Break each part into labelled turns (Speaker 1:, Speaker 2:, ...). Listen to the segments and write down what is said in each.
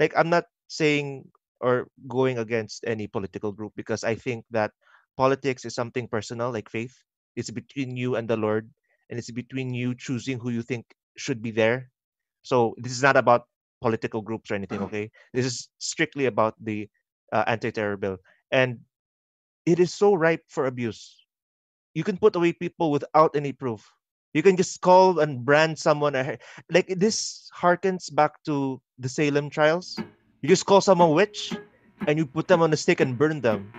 Speaker 1: like I'm not saying or going against any political group because I think that politics is something personal, like faith. It's between you and the Lord, and it's between you choosing who you think should be there. So this is not about political groups or anything. Okay, this is strictly about the uh, anti-terror bill, and it is so ripe for abuse. You can put away people without any proof. You can just call and brand someone. Like this harkens back to the Salem trials. You just call someone a witch, and you put them on a stake and burn them.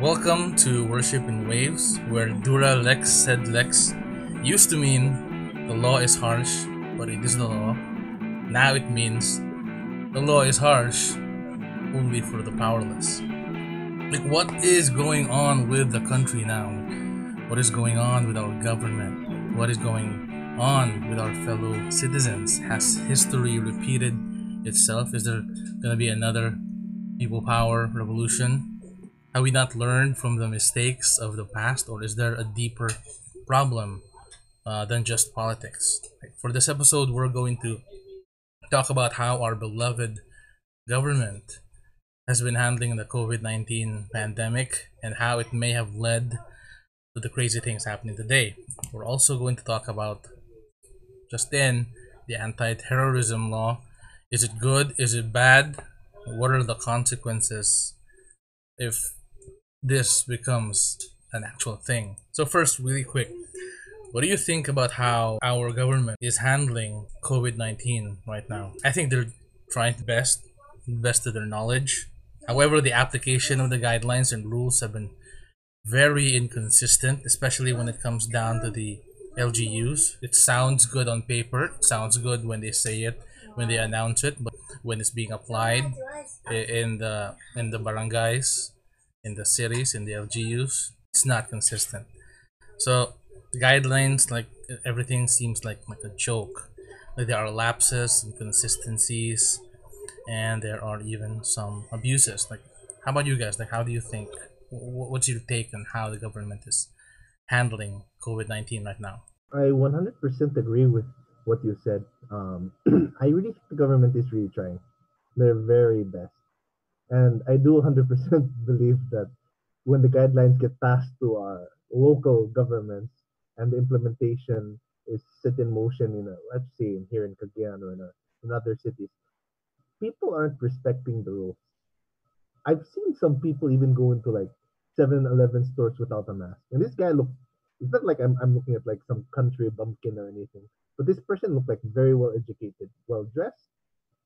Speaker 2: Welcome to Worship in Waves, where Dura Lex sed Lex used to mean the law is harsh, but it is the law. Now it means the law is harsh only for the powerless. Like, what is going on with the country now? What is going on with our government? What is going on with our fellow citizens? Has history repeated itself? Is there gonna be another people power revolution? Have we not learned from the mistakes of the past, or is there a deeper problem uh, than just politics? For this episode, we're going to talk about how our beloved government has been handling the COVID 19 pandemic and how it may have led the crazy things happening today. We're also going to talk about just then the anti terrorism law. Is it good? Is it bad? What are the consequences if this becomes an actual thing. So first, really quick, what do you think about how our government is handling COVID-19 right now? I think they're trying best, best to their knowledge. However, the application of the guidelines and rules have been very inconsistent, especially when it comes down to the LGUs. It sounds good on paper, it sounds good when they say it, when they announce it, but when it's being applied in the in the barangays, in the cities, in the LGUs, it's not consistent. So the guidelines, like everything, seems like like a joke. Like there are lapses, inconsistencies, and there are even some abuses. Like, how about you guys? Like, how do you think? Wh- What's your take on how the government is handling COVID nineteen right now?
Speaker 3: I 100% agree with what you said. Um, I really think the government is really trying their very best. And I do 100% believe that when the guidelines get passed to our local governments and the implementation is set in motion in a, let's say, in here in Cagayan or in, a, in other cities, people aren't respecting the rules. I've seen some people even go into like 7 Eleven stores without a mask. And this guy looked, it's not like I'm, I'm looking at like some country bumpkin or anything, but this person looked like very well educated, well dressed,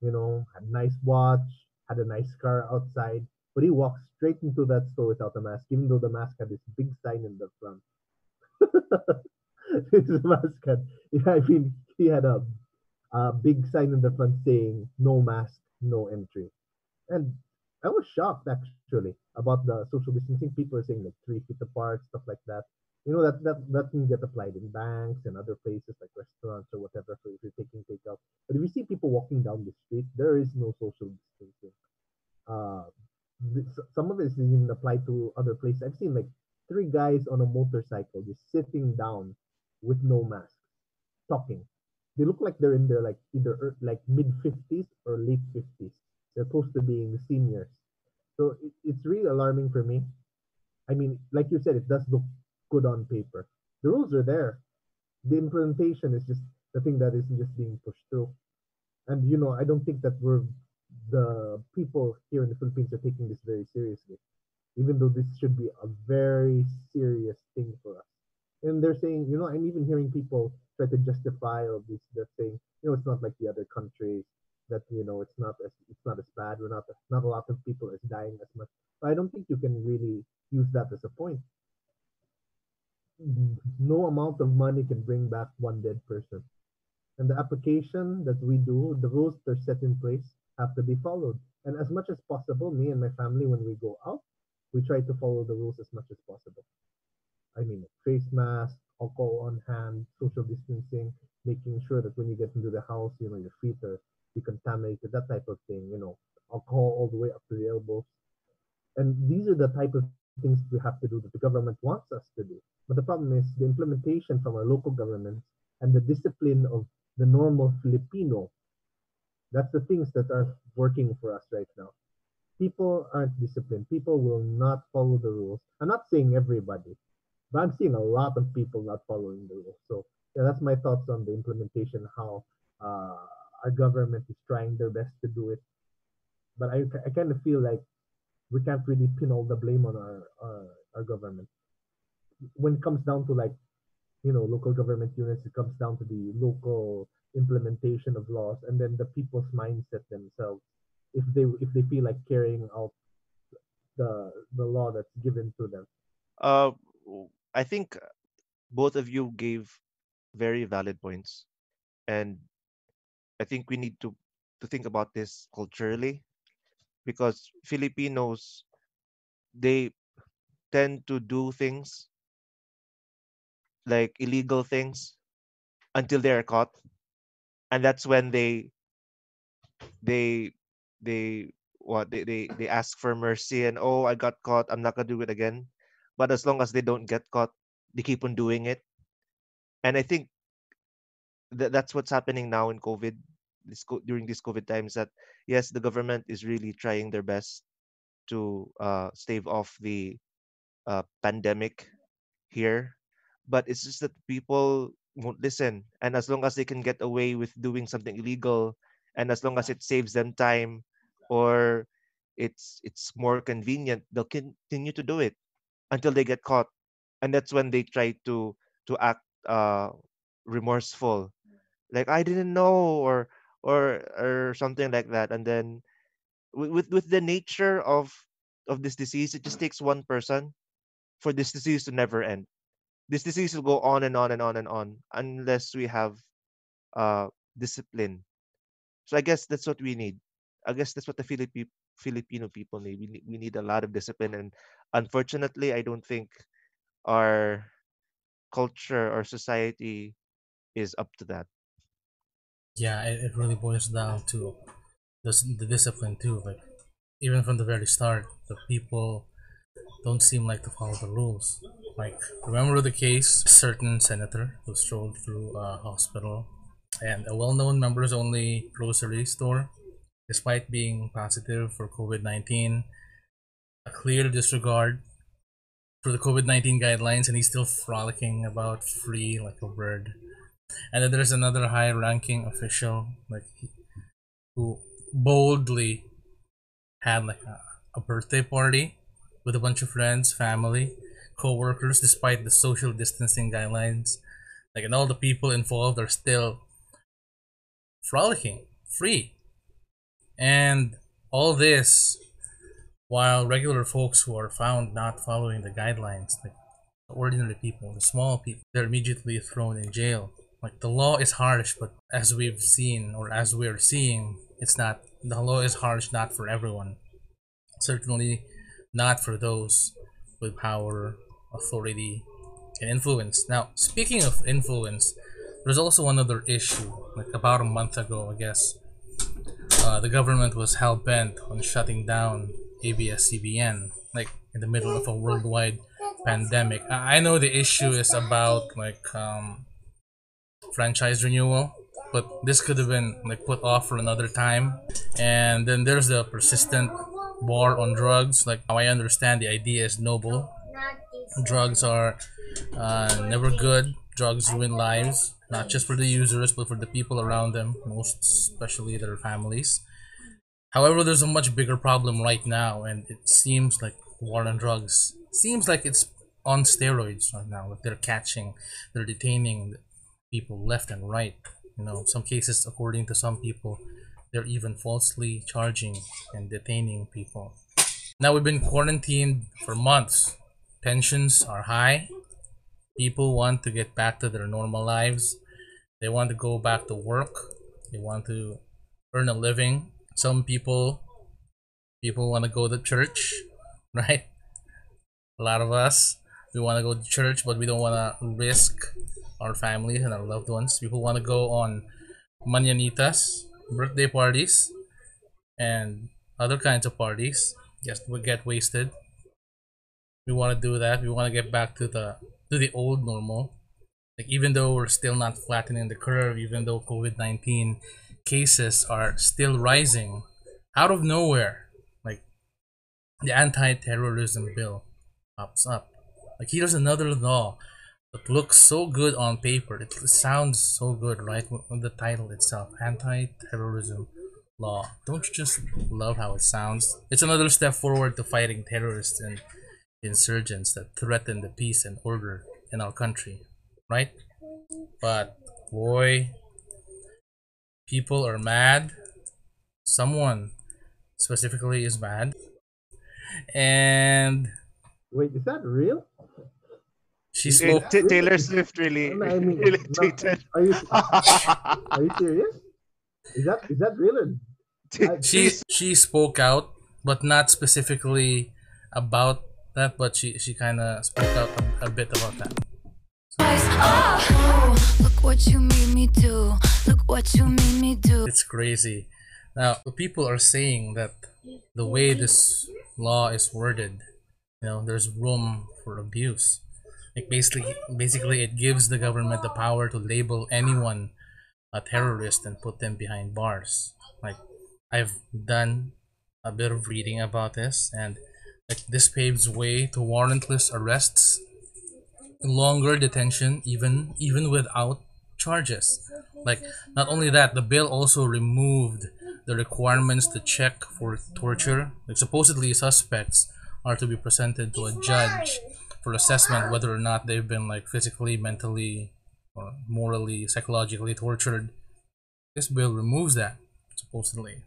Speaker 3: you know, had nice watch, had a nice car outside, but he walked straight into that store without a mask, even though the mask had this big sign in the front. his mask had, yeah, I mean, he had a, a big sign in the front saying no mask, no entry. And I was shocked actually about the social distancing. People are saying like three feet apart, stuff like that. You know that that that can get applied in banks and other places like restaurants or whatever for if you're taking takeout. But if you see people walking down the street, there is no social distancing. Uh, some of it is even applied to other places. I've seen like three guys on a motorcycle just sitting down with no mask, talking. They look like they're in their like either like mid fifties or late fifties. Supposed to be the seniors. So it, it's really alarming for me. I mean, like you said, it does look good on paper. The rules are there. The implementation is just the thing that isn't just being pushed through. And you know, I don't think that we're the people here in the Philippines are taking this very seriously, even though this should be a very serious thing for us. And they're saying, you know, I'm even hearing people try to justify all this. They're saying, you know, it's not like the other countries that you know it's not as it's not as bad. We're not not a lot of people is dying as much. But I don't think you can really use that as a point. No amount of money can bring back one dead person. And the application that we do, the rules that are set in place have to be followed. And as much as possible, me and my family, when we go out, we try to follow the rules as much as possible. I mean, face mask, alcohol on hand, social distancing, making sure that when you get into the house, you know, your feet are decontaminated, that type of thing, you know, alcohol all the way up to the elbows. And these are the type of things we have to do that the government wants us to do. But the problem is the implementation from our local governments and the discipline of the normal Filipino. That's the things that are working for us right now. People aren't disciplined. People will not follow the rules. I'm not saying everybody, but I'm seeing a lot of people not following the rules. So yeah, that's my thoughts on the implementation, how uh, our government is trying their best to do it. But I, I kind of feel like we can't really pin all the blame on our, our, our government. When it comes down to like, you know, local government units, it comes down to the local implementation of laws and then the people's mindset themselves. If they if they feel like carrying out the the law that's given to them.
Speaker 1: Uh, I think both of you gave very valid points, and I think we need to to think about this culturally because Filipinos they tend to do things like illegal things until they are caught. And that's when they they they what they, they they ask for mercy and oh i got caught. I'm not gonna do it again. But as long as they don't get caught they keep on doing it. And i think that that's what's happening now in covid this during these covid times that yes the government is really trying their best to uh, stave off the uh, pandemic here. But it's just that people won't listen. And as long as they can get away with doing something illegal and as long as it saves them time or it's it's more convenient they'll continue to do it until they get caught. And that's when they try to to act uh remorseful. Like i didn't know or or or something like that and then with with, the nature of of this disease it just takes one person for this disease to never end. This disease will go on and on and on and on unless we have uh discipline. So i guess that's what we need. I guess that's what the Philippi- filipino people need. We, need we need a lot of discipline and unfortunately i don't think our culture or society is up to that
Speaker 2: Yeah, it, it really boils down to the, the discipline too. Like even from the very start, the people don't seem like to follow the rules. Like remember the case, certain senator who strolled through a hospital and a well-known members-only grocery store, despite being positive for COVID nineteen, a clear disregard for the COVID nineteen guidelines, and he's still frolicking about free like a bird. And then there's another high-ranking official like who boldly had like a, a birthday party with a bunch of friends, family, co-workers, despite the social distancing guidelines. Like, and all the people involved are still frolicking, free, and all this while regular folks who are found not following the guidelines, like ordinary people, the small people, they're immediately thrown in jail. Like the law is harsh, but as we've seen or as we're seeing, it's not. The law is harsh not for everyone. Certainly, not for those with power, authority, and influence. Now, speaking of influence, there's also another issue. Like about a month ago, I guess, uh, the government was hell bent on shutting down ABS-CBN, like in the middle of a worldwide pandemic. I know the issue is about like um, franchise renewal, but this could have been like put off for another time. And then there's the persistent war on drugs. Like how I understand, the idea is noble. Drugs are uh, never good. Drugs ruin lives, not just for the users, but for the people around them, most especially their families. However, there's a much bigger problem right now, and it seems like war on drugs seems like it's on steroids right now. Like they're catching, they're detaining people left and right. You know, some cases, according to some people, they're even falsely charging and detaining people. Now we've been quarantined for months. Tensions are high. People want to get back to their normal lives. They want to go back to work. They want to earn a living. Some people people want to go to church, right? A lot of us we want to go to church, but we don't want to risk our families and our loved ones. People want to go on mañanitas, birthday parties, and other kinds of parties. Just we get wasted. we want to do that. We want to get back to the to the old normal. Like even though we're still not flattening the curve, even though COVID nineteen cases are still rising out of nowhere, like the anti-terrorism bill pops up. Like here's another law that looks so good on paper. It sounds so good, right? The title itself, anti-terrorism law. Don't you just love how it sounds? It's another step forward to fighting terrorists and insurgents that threaten the peace and order in our country, right? But boy, people are mad. Someone specifically is mad. And
Speaker 3: Wait, is that real?
Speaker 2: She spoke
Speaker 1: T- Taylor Swift really,
Speaker 3: I mean,
Speaker 1: really
Speaker 3: no,
Speaker 1: tweeted.
Speaker 3: are you are you serious? Is that is that real?
Speaker 2: She she spoke out, but not specifically about that, but she she kind of spoke out a, a bit about that.
Speaker 4: Oh, look what you made me do. Look what you made me do.
Speaker 2: It's crazy. Now, people are saying that the way this law is worded, you know, there's room for abuse. Like basically, basically, it gives the government the power to label anyone a terrorist and put them behind bars. Like, I've done a bit of reading about this, and like this paves way to warrantless arrests, longer detention, even even without charges. Like, not only that, the bill also removed the requirements to check for torture. Like, supposedly, suspects are to be presented to a judge for assessment whether or not they've been like physically, mentally, or morally, psychologically tortured. This bill removes that, supposedly.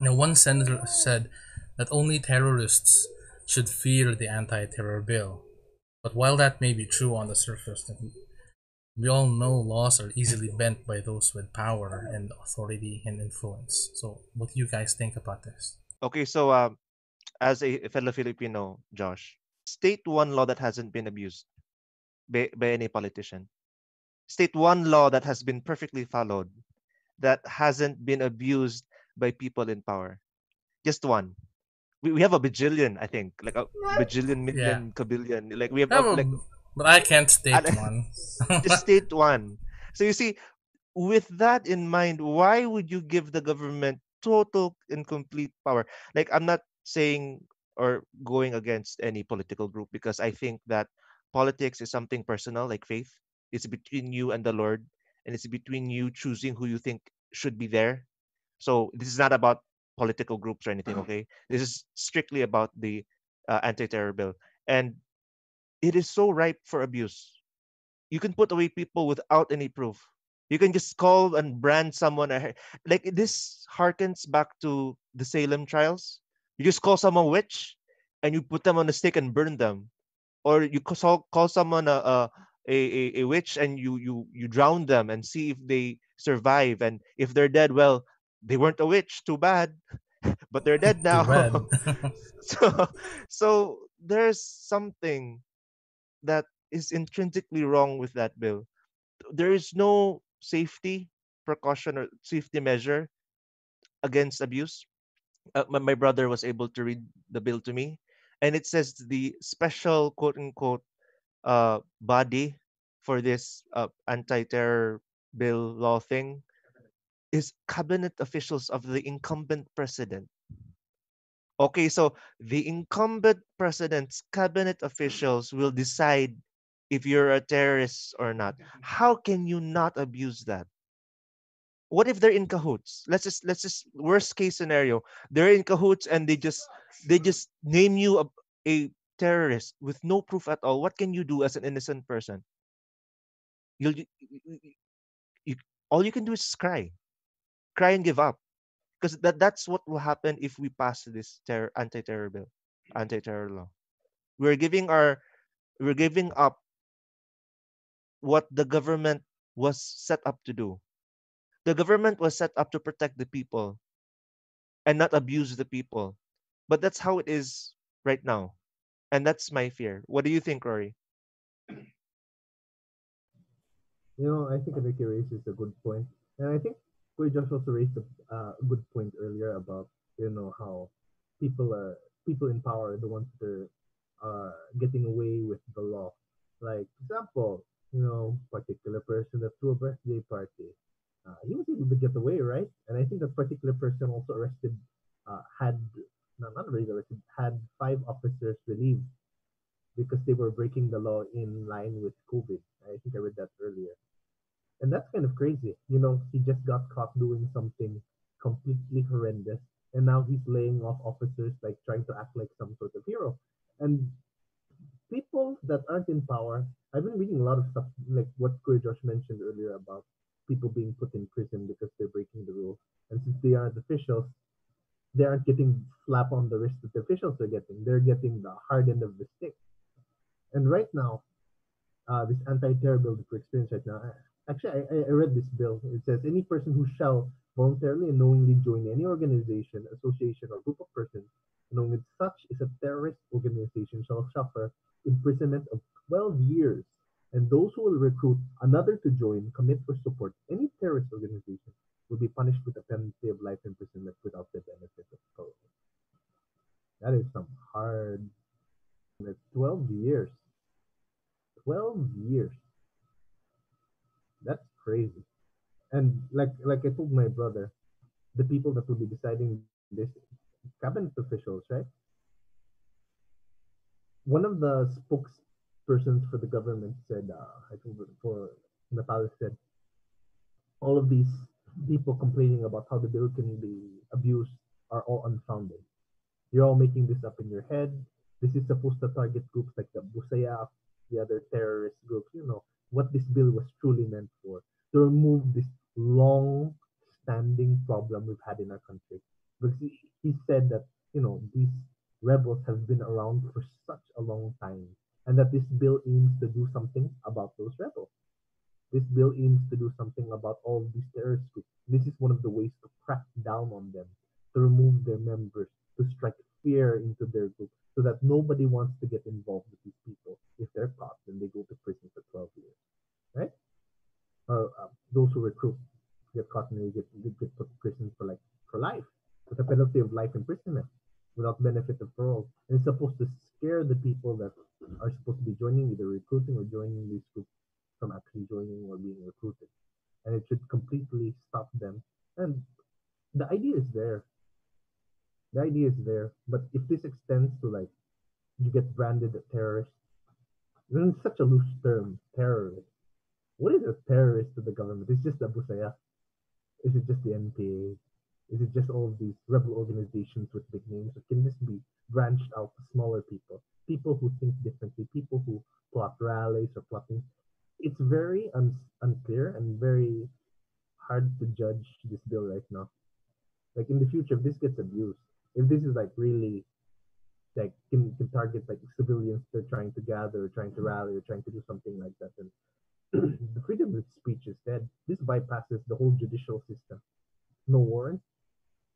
Speaker 2: Now, one senator said that only terrorists should fear the anti terror bill. But while that may be true on the surface, we all know laws are easily bent by those with power and authority and influence. So, what do you guys think about this?
Speaker 1: Okay, so um, as a fellow Filipino, Josh, state one law that hasn't been abused by, by any politician. State one law that has been perfectly followed, that hasn't been abused by people in power. Just one. We, we have a bajillion, I think, like a bajillion, million, kabillion. Like we have
Speaker 2: Yeah,
Speaker 1: uh, like
Speaker 2: but, but I can't state
Speaker 1: Ale-
Speaker 2: one.
Speaker 1: just state one. So you see, with that in mind, why would you give the government total and complete power? Like I'm not saying or going against any political group because I think that politics is something personal, like faith. It's between you and the Lord, and it's between you choosing who you think should be there. So this is not about political groups or anything. Okay, this is strictly about the uh, anti-terror bill, and it is so ripe for abuse you can put away people without any proof. You can just call and brand someone like this harkens back to the Salem trials. You just call someone a witch and you put them on a stake and burn them, or you call call someone a a, a, a- a witch and you you you drown them and see if they survive and if they're dead. Well, they weren't a witch. Too bad, but they're dead now. so so there's something that is intrinsically wrong with that bill. There is no safety precaution or safety measure against abuse. Uh, my, brother was able to read the bill to me, and it says the special quote unquote uh, body for this uh, anti-terror bill law thing is cabinet officials of the incumbent president. Okay, so the incumbent president's cabinet officials will decide if you're a terrorist or not. How can you not abuse that? What if they're in cahoots? Let's just let's just worst case scenario. They're in cahoots and they just they just name you a, a terrorist with no proof at all. What can you do as an innocent person? You'll you, you, all you can do is cry, cry and give up because that that's what will happen if we pass this terror anti-terror bill anti-terror law we're giving our we're giving up what the government was set up to do the government was set up to protect the people and not abuse the people but that's how it is right now and that's my fear what do you think rory
Speaker 3: You know, I think Enrique raises a good point. and I think Kuya Josh also raised a uh, good point earlier about you know how people are people in power are the ones that are are getting away with the law. Like example, you know, particular person that threw a birthday party. Uh, he was able to get away, right? And I think that particular person also arrested, uh, had no, not really arrested, had five officers relieved because they were breaking the law in line with COVID. I think I read that earlier. And that's kind of crazy. You know, he just got caught doing something completely horrendous. And now he's laying off officers, like trying to act like some sort of hero. And people that aren't in power, I've been reading a lot of stuff, like what Josh mentioned earlier about people being put in prison because they're breaking the rules. And since they aren't officials, they aren't getting slap on the wrist that the officials are getting. They're getting the hard end of the stick. And right now, uh, this anti-terror bill that we experience right now, actually, I, I read this bill. It says any person who shall voluntarily and knowingly join any organization, association, or group of persons knowing that such is a terrorist organization shall suffer imprisonment of 12 years. And those who will recruit another to join, commit, or support any terrorist organization will be punished with a penalty of life imprisonment without the benefit of parole. That is some hard. It's 12 years. 12 years. That's crazy. And like like I told my brother, the people that will be deciding this cabinet officials, right? One of the spokespersons for the government said, uh, I think for Nepal said, all of these people complaining about how the bill can be abused are all unfounded. You're all making this up in your head. This is supposed to target groups like the Busaya, the other terrorist groups. You know what this bill was truly meant for to remove this long standing problem we've had in our country. Because he said that, you know, these rebels have been around for such a long time and that this bill aims to do something about those rebels. This bill aims to do something about all these terrorist groups. This is one of the ways to crack down on them, to remove their members, to strike fear into their group so that nobody wants to get involved with these people. If they're caught, then they go to prison for 12 years, right? Or uh, those who recruit get caught and they get, they get put in prison for like for life with a penalty of life imprisonment without benefit of parole. And it's supposed to scare the people that are supposed to be joining, either recruiting or joining these groups from actually joining or being recruited. And it should completely stop them. And the idea is there. The idea is there. But if this extends to like you get branded a terrorist, then it's such a loose term, terrorist. What is a terrorist to the government? It's just a busaya. Is it just the NPA? Is it just all these rebel organizations with big names? Or can this be branched out to smaller people? People who think differently, people who plot rallies or plotting. It's very un- unclear and very hard to judge this bill right now. Like in the future, if this gets abused, if this is like really like can, can target like civilians they're trying to gather, trying to rally, or trying to do something like that, then the freedom of speech is dead. This bypasses the whole judicial system. No warrant,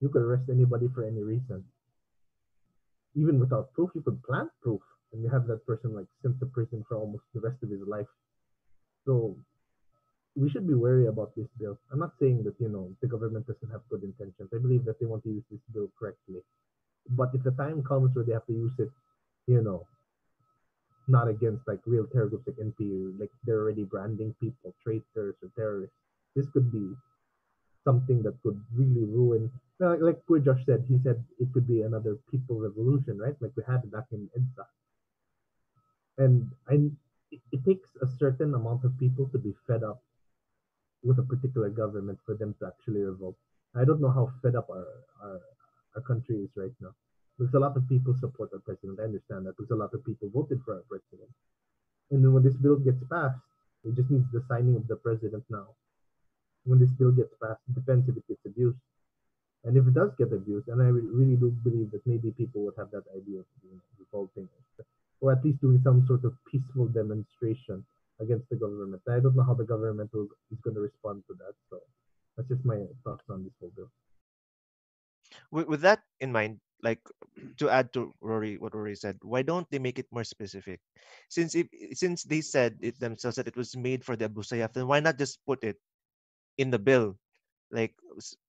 Speaker 3: you could arrest anybody for any reason. Even without proof, you could plant proof and you have that person like sent to prison for almost the rest of his life. So we should be wary about this bill. I'm not saying that, you know, the government doesn't have good intentions. I believe that they want to use this bill correctly. But if the time comes where they have to use it, you know, not against like real terror groups like NPU, like they're already branding people traitors or terrorists. This could be something that could really ruin. Like, like Kuya Josh said, he said it could be another people revolution, right? Like we had back in EDSA. And I, it, it takes a certain amount of people to be fed up with a particular government for them to actually revolt. I don't know how fed up our, our, our country is right now. Because a lot of people support our president. I understand that because a lot of people voted for our president. And then when this bill gets passed, it just needs the signing of the president now when this bill gets passed. It depends if it gets abused. And if it does get abused, and I really do believe that maybe people would have that idea of you revolting, or at least doing some sort of peaceful demonstration against the government. I don't know how the government is going to respond to that. So that's just my thoughts on this whole bill.
Speaker 1: With, with that in mind, like to add to Rory, what Rory said, why don't they make it more specific? Since if since they said it themselves that it was made for the Abu Sayyaf, then why not just put it in the bill, like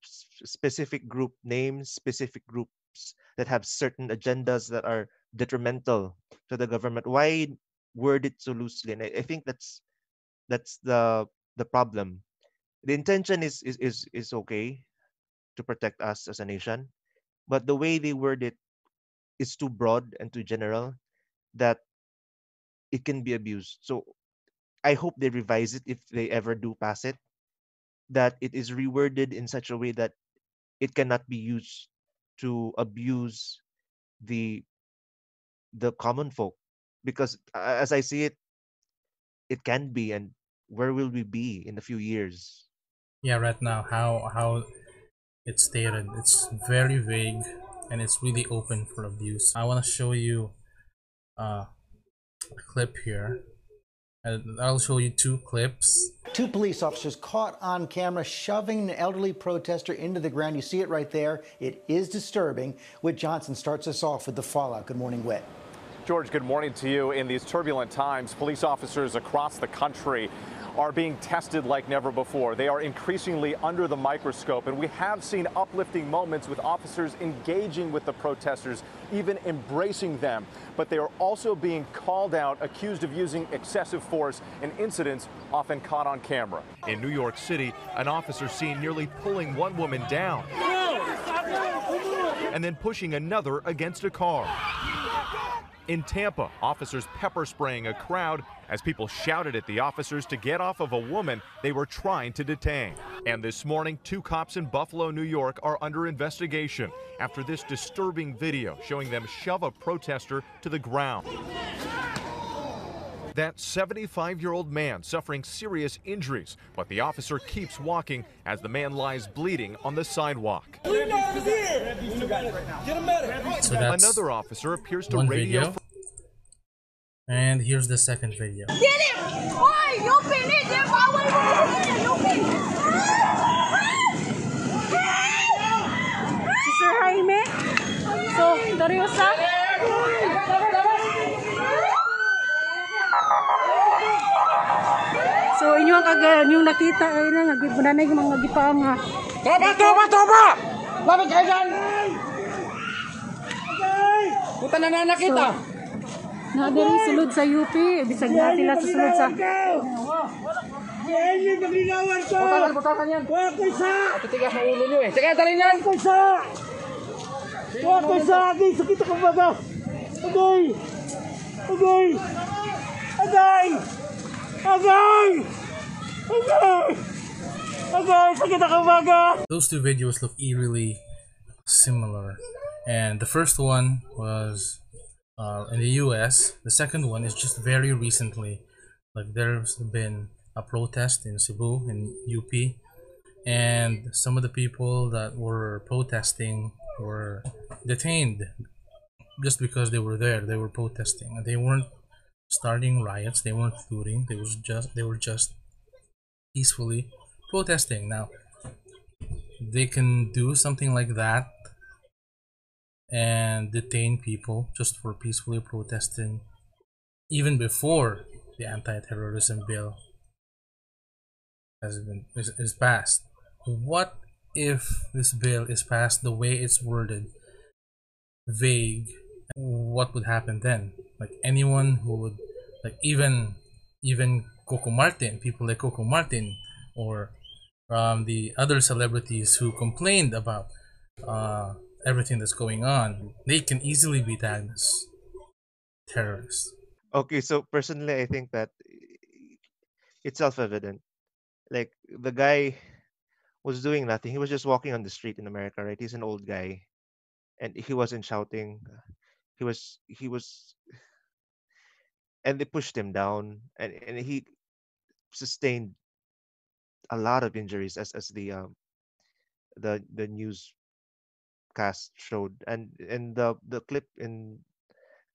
Speaker 1: specific group names, specific groups that have certain agendas that are detrimental to the government. Why word it so loosely? And I, I think that's that's the the problem. The intention is is is, is okay to protect us as a nation but the way they word it is too broad and too general that it can be abused. So i hope they revise it if they ever do pass it that it is reworded in such a way that it cannot be used to abuse the the common folk because as i see it it can be and where will we be in a few years
Speaker 2: Yeah, right now how how it's stated, it's very vague and it's really open for abuse. I want to show you uh, a clip here. And I'll show you two clips.
Speaker 5: Two police officers caught on camera shoving an elderly protester into the ground. You see it right there. It is disturbing. Whit Johnson starts us off with the fallout. Good morning, Whit.
Speaker 6: George, good morning to you. In these turbulent times, police officers across the country are being tested like never before. They are increasingly under the microscope, and we have seen uplifting moments with officers engaging with the protesters, even embracing them. But they are also being called out, accused of using excessive force in incidents often caught on camera.
Speaker 7: In New York City, an officer seen nearly pulling one woman down and then pushing another against a car. In Tampa, officers pepper spraying a crowd as people shouted at the officers to get off of a woman they were trying to detain. And this morning, two cops in Buffalo, New York are under investigation after this disturbing video showing them shove a protester to the ground. That 75 year old man suffering serious injuries, but the officer keeps walking as the man lies bleeding on the sidewalk.
Speaker 2: So that's
Speaker 7: Another officer appears to radio.
Speaker 2: video. And here's the second video.
Speaker 8: Get him! Why? You finish it! Why would you finish? Si Sir Jaime. So, Doriosa. So, inyo ang kag yung nakita ay na nga gibanay mga gipanga.
Speaker 9: Toba, toba, toba! Bakit kayo dyan? Puta na na nakita.
Speaker 8: Na diri sulod sa UP, bisag na sila sa sulod sa
Speaker 9: Butakan, butakan yan. Huwag ko isa! Titigas ang ulo nyo eh. Sige, talin yan! Huwag ko isa! Huwag ko isa! Agay, sakit ako baga! Agay! Agay! Agay!
Speaker 2: Those two videos look eerily similar. And the first one was uh, in the US. The second one is just very recently. Like there's been a protest in Cebu in UP, and some of the people that were protesting were detained just because they were there. They were protesting, and they weren't starting riots. They weren't looting. They was just they were just peacefully protesting. Now they can do something like that and detain people just for peacefully protesting even before the anti-terrorism bill has been is, is passed what if this bill is passed the way it's worded vague what would happen then like anyone who would like even even coco martin people like coco martin or um, the other celebrities who complained about uh, everything that's going on, they can easily be tagged as terrorists.
Speaker 1: okay so personally i think that it's self-evident. Like the guy was doing nothing. He was just walking on the street in america right? He's an old guy. And he wasn't shouting. He was he was and they pushed him down and, and he sustained a lot of injuries as as the um the the news cast showed and and the the clip in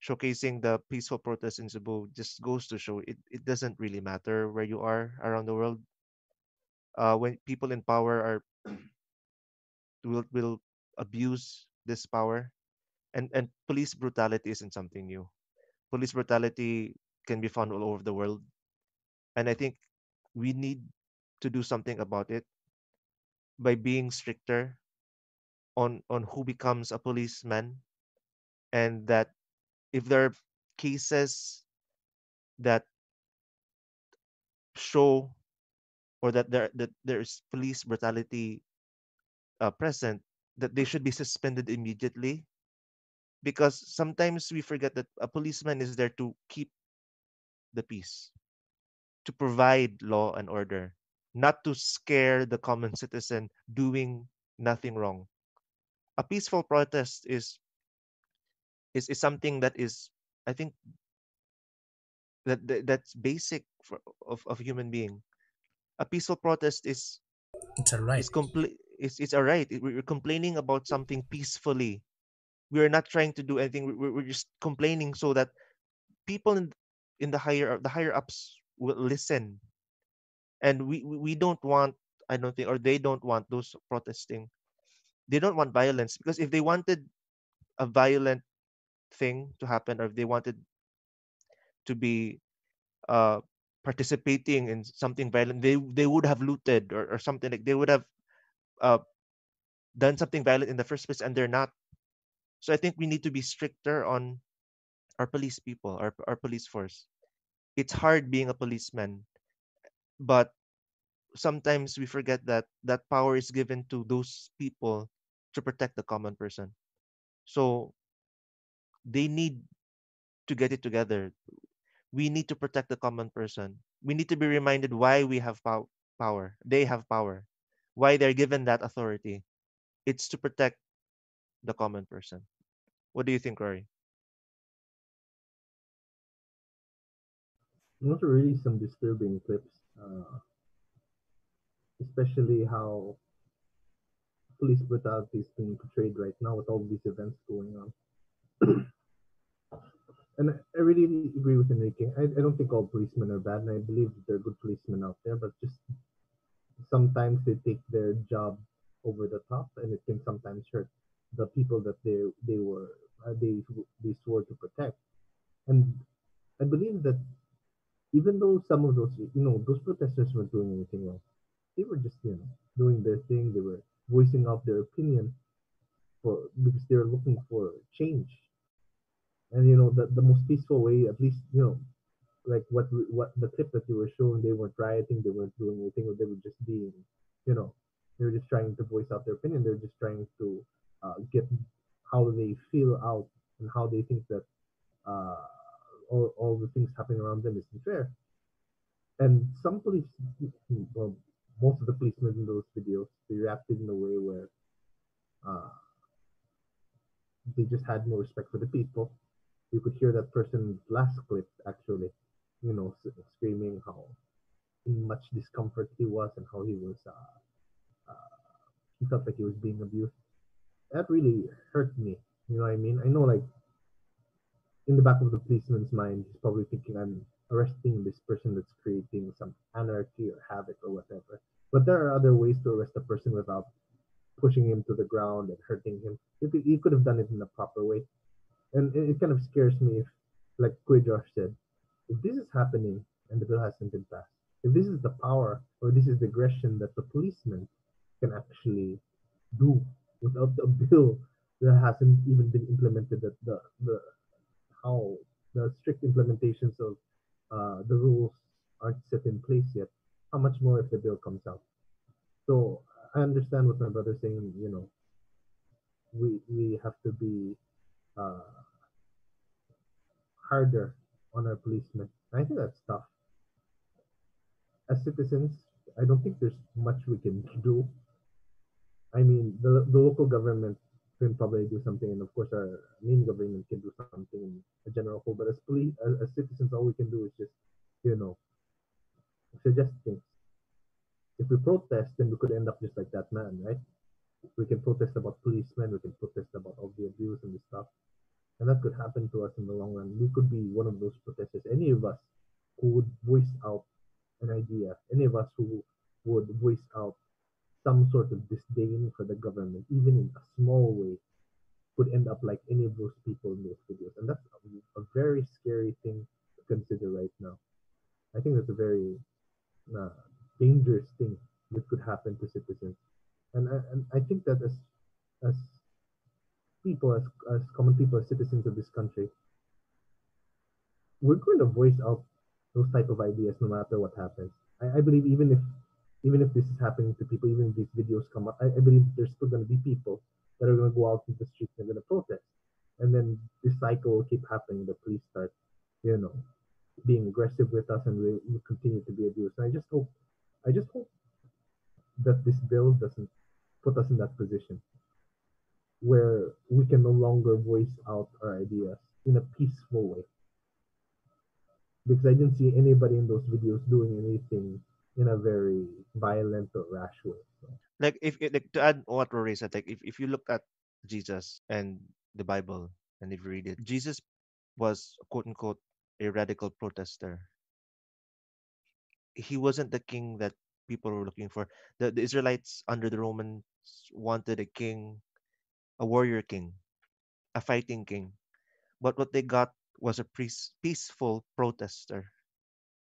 Speaker 1: showcasing the peaceful protest in Cebu just goes to show it, it doesn't really matter where you are around the world. Uh, when people in power are will will abuse this power, and and police brutality isn't something new. Police brutality can be found all over the world, and I think we need to do something about it by being stricter on on who becomes a policeman, and that if there are cases that show or that there that there's police brutality uh, present, that they should be suspended immediately. Because sometimes we forget that a policeman is there to keep the peace, to provide law and order, not to scare the common citizen doing nothing wrong. A peaceful protest is is, is something that is, I think, that, that that's basic for, of of human being. A peaceful protest is
Speaker 2: It's a right.
Speaker 1: is complete. It's it's a right. We're complaining about something peacefully. We are not trying to do anything. we- We're, we're just complaining so that people in in the higher the higher ups will listen. And we we we don't want. I don't think, or they don't want those protesting. They don't want violence because if they wanted a violent thing to happen, or if they wanted to be uh participating in something violent, they they would have looted or, or something like they would have uh done something violent in the first place and they're not. So I think we need to be stricter on our police people, our our police force. It's hard being a policeman, but sometimes we forget that that power is given to those people to protect the common person. So they need to get it together. We need to protect the common person. We need to be reminded why we have pow- power. They have power. Why they're given that authority. It's to protect the common person. What do you think, Rory?
Speaker 3: Are really some disturbing clips, uh, especially how police brutality is being portrayed right now with all these events going on. and I- really agree with Enrique. I, I don't think all policemen are bad, and I believe there are good policemen out there, but just sometimes they take their job over the top, and it can sometimes hurt the people that they they were uh, they they swore to protect. And I believe that even though some of those you know those protesters weren't doing anything wrong, they were just you know doing their thing. They were voicing out their opinion for because they were looking for change. And you know the the most peaceful way, at least you know, like what what the clip that you were showing, they weren't rioting, they weren't doing anything, they were just being, you know, they were just trying to voice out their opinion. They're just trying to get how they feel out and how they think that uh, all, all the things happening around them is unfair. And some police, well, most of the policemen in those videos, they reacted in a way where uh, they just had no respect for the people. You could hear that person's last clip actually, you know, screaming how much discomfort he was and how he was, uh, uh, he felt like he was being abused. That really hurt me. You know what I mean? I know, like, in the back of the policeman's mind, he's probably thinking, I'm arresting this person that's creating some anarchy or havoc or whatever. But there are other ways to arrest a person without pushing him to the ground and hurting him. You could, you could have done it in a proper way. And it, it kind of scares me if, like Josh said, if this is happening and the bill hasn't been passed, if this is the power or this is the aggression that the policeman can actually do without the bill that hasn't even been implemented, that the, the how the strict implementations of uh, the rules aren't set in place yet, how much more if the bill comes out? So I understand what my brother's saying, you know, we we have to be uh, harder on our policemen. I think that's tough. As citizens, I don't think there's much we can do. I mean, the, the local government can probably do something, and of course, our main government can do something in a general whole. But as police, as, as citizens, all we can do is just, you know, suggest things. If we protest, then we could end up just like that man, right? We can protest about policemen, we can protest about all the abuse and the stuff. And that could happen to us in the long run. We could be one of those protesters. Any of us who would voice out an idea, any of us who would voice out some sort of disdain for the government, even in a small way, could end up like any of those people in those videos. And that's a, a very scary thing to consider right now. I think that's a very uh, dangerous thing that could happen to citizens. And I, and I think that as as people, as as common people, as citizens of this country, we're going to voice out those type of ideas no matter what happens. I, I believe even if even if this is happening to people, even if these videos come up, I, I believe there's still going to be people that are going to go out into the streets and going to protest, and then this cycle will keep happening. The police start, you know, being aggressive with us, and we, we continue to be abused. And I just hope, I just hope that this bill doesn't put us in that position where we can no longer voice out our ideas in a peaceful way. Because I didn't see anybody in those videos doing anything in a very violent or rash way.
Speaker 1: Like if eh, like to add what Rory said, like if, if you look at Jesus and the Bible and if you read it, Jesus was quote unquote a radical protester. He wasn't the king that people were looking for. The, the Israelites under the Romans wanted a king, a warrior king, a fighting king. But what they got was a peace, peaceful protester.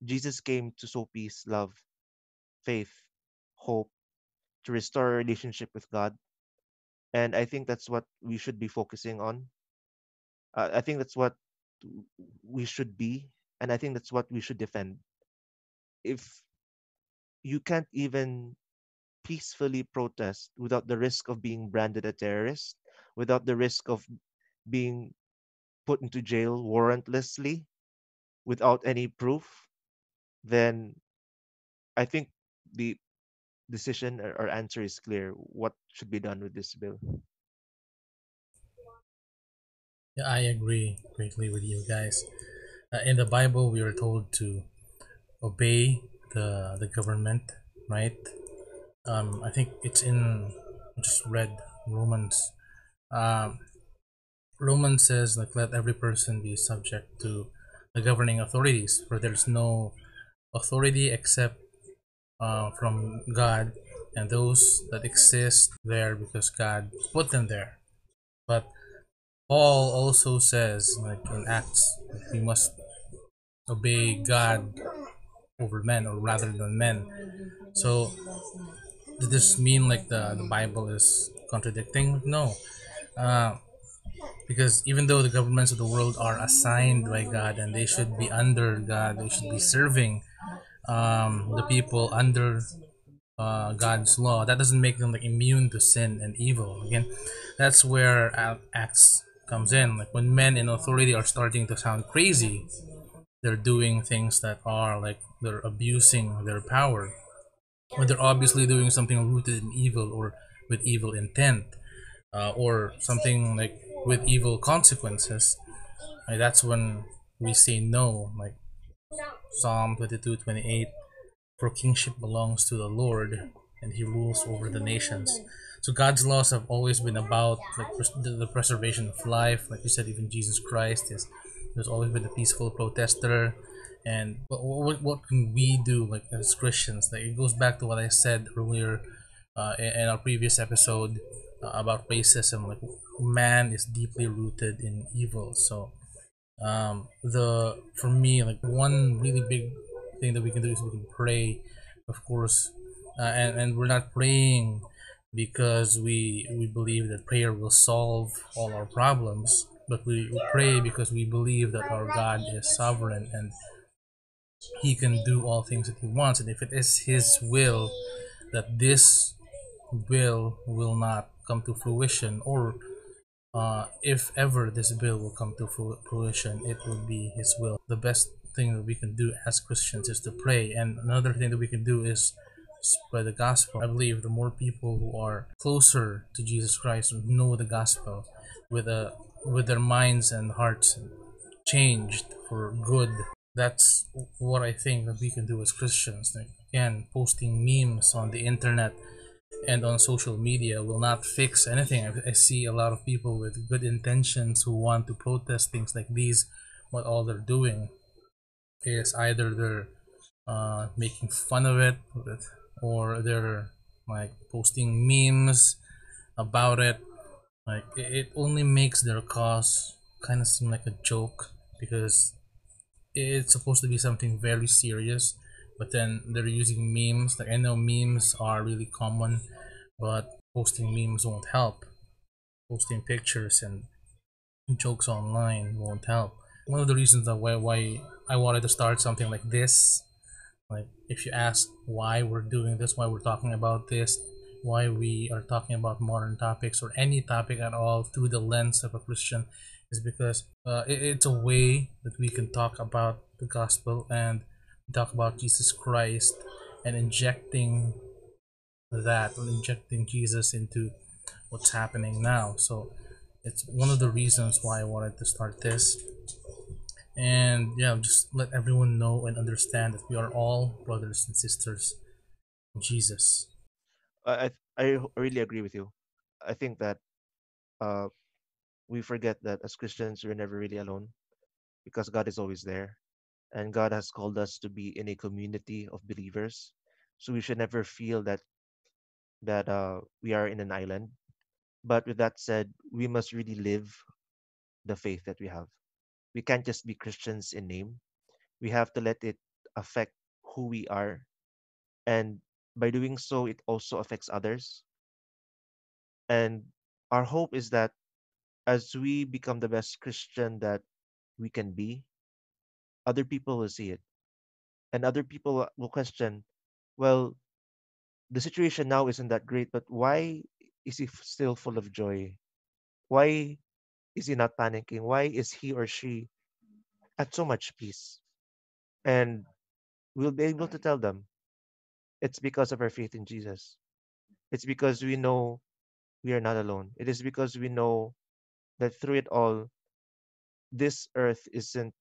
Speaker 1: Jesus came to sow peace, love, faith, hope, to restore our relationship with God. And I think that's what we should be focusing on. Uh, I think that's what we should be. And I think that's what we should defend. If you can't even peacefully protest without the risk of being branded a terrorist, without the risk of being put into jail warrantlessly, without any proof, then I think the decision or, answer is clear. What should be done with this bill?
Speaker 2: Yeah, I agree greatly with you guys. Uh, in the Bible, we are told to obey the the government, right? Um, I think it's in just read Romans. Um, Romans says like let every person be subject to the governing authorities, for there's no authority except uh, from God, and those that exist there because God put them there. But Paul also says, like in Acts, we must obey God over men, or rather than men. So, does this mean like the, the Bible is contradicting? No. Uh, because even though the governments of the world are assigned by God and they should be under God, they should be serving um, the people under uh, God's law. That doesn't make them like immune to sin and evil. Again, that's where Acts comes in. Like when men in authority are starting to sound crazy, they're doing things that are like they're abusing their power, when they're obviously doing something rooted in evil or with evil intent, uh, or something like with evil consequences. Like that's when we say no. Like Psalm 22 28 For kingship belongs to the Lord, and he rules over the nations. So God's laws have always been about like the, preservation of life. Like you said, even Jesus Christ is there's always been a peaceful protester. And what, what, what can we do like as Christians? Like it goes back to what I said earlier uh, in, in our previous episode uh, about racism. Like man is deeply rooted in evil. So um the for me like one really big thing that we can do is we can pray of course. Uh, and and we're not praying because we we believe that prayer will solve all our problems but we pray because we believe that our god is sovereign and he can do all things that he wants. And if it is his will that this will will not come to fruition or uh, if ever this bill will come to fruition, it will be His will. The best thing that we can do as Christians is to pray, and another thing that we can do is spread the gospel. I believe the more people who are closer to Jesus Christ know the gospel, with a with their minds and hearts changed for good. That's what I think that we can do as Christians. Again, posting memes on the internet and on social media will not fix anything. I, I see a lot of people with good intentions who want to protest things like these. What all they're doing is either they're uh, making fun of it, or they're like posting memes about it. Like it, it only makes their cause kind of seem like a joke because it's supposed to be something very serious but then they're using memes like i know memes are really common but posting memes won't help posting pictures and jokes online won't help one of the reasons that why why I wanted to start something like this. Like if you ask why we're doing this, why we're talking about this, why we are talking about modern topics or any topic at all through the lens of a Christian, is because uh, it, it's a way that we can talk about the gospel and talk about Jesus Christ and injecting that injecting Jesus into what's happening now. So it's one of the reasons why I wanted to start this. And yeah, just let everyone know and understand that we are all brothers and sisters in Jesus.
Speaker 1: I I I really agree with you. I think that uh, we forget that as Christians we're never really alone because God is always there, and God has called us to be in a community of believers. So we should never feel that that uh, we are in an island. But with that said, we must really live the faith that we have. We can't just be Christians in name. We have to let it affect who we are, and by doing so, it also affects others. And our hope is that as we become the best Christian that we can be, other people will see it. And other people uh, will question, well, the situation now isn't that great, but why is he still full of joy? Why is he not panicking? Why is he or she at so much peace? And we'll be able to tell them it's because of our faith in Jesus. It's because we know we are not alone. It is because we know that through it all, this earth isn't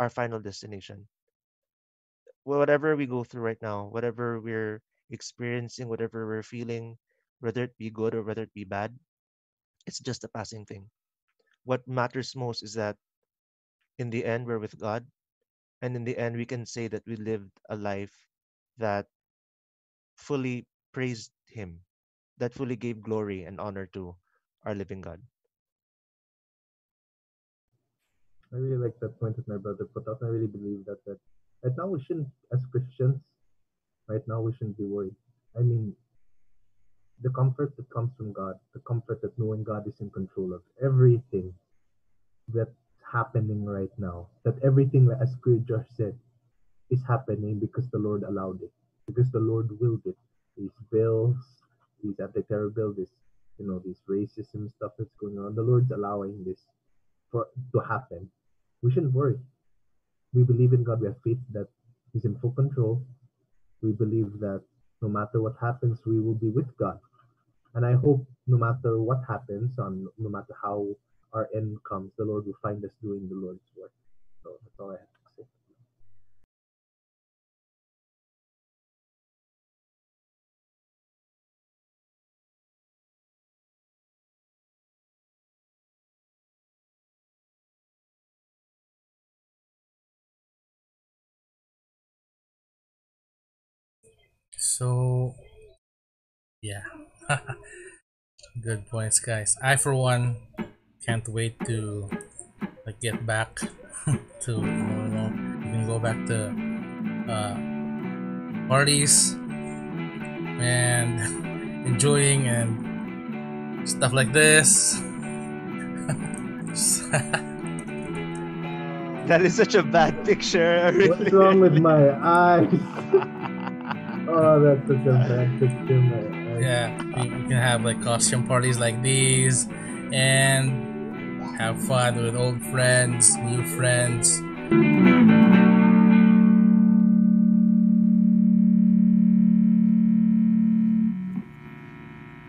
Speaker 1: our final destination. Whatever we go through right now, whatever we're experiencing, whatever we're feeling, whether it be good or whether it be bad, it's just a passing thing. What matters most is that in the end, we're with God. And in the end, we can say that we lived a life that fully praised Him, that fully gave glory and honor to our living God.
Speaker 3: I really like that point that my brother put up. I really believe that that right now we shouldn't, as Christians, right now we shouldn't be worried. I mean, the comfort that comes from God, the comfort that knowing God is in control of everything that's happening right now, that everything, as Josh said, is happening because the Lord allowed it, because the Lord willed it. These bills, these anti-terror bills, this you know, these racism stuff that's going on, the Lord's allowing this for to happen. We shouldn't worry. We believe in God. We have faith that He's in full control. We believe that no matter what happens, we will be with God. And I hope no matter what happens, on no matter how our end comes, the Lord will find us doing the Lord's work. So that's all I have
Speaker 2: So yeah. Good points guys. I for one can't wait to like get back to you know, you can go back to uh, parties and enjoying and stuff like this.
Speaker 1: That is such a bad picture.
Speaker 3: What's wrong with my eyes? Oh, such a bad picture. My eyes.
Speaker 2: yeah, you, we can have like costume parties like these and have fun with old friends, new friends.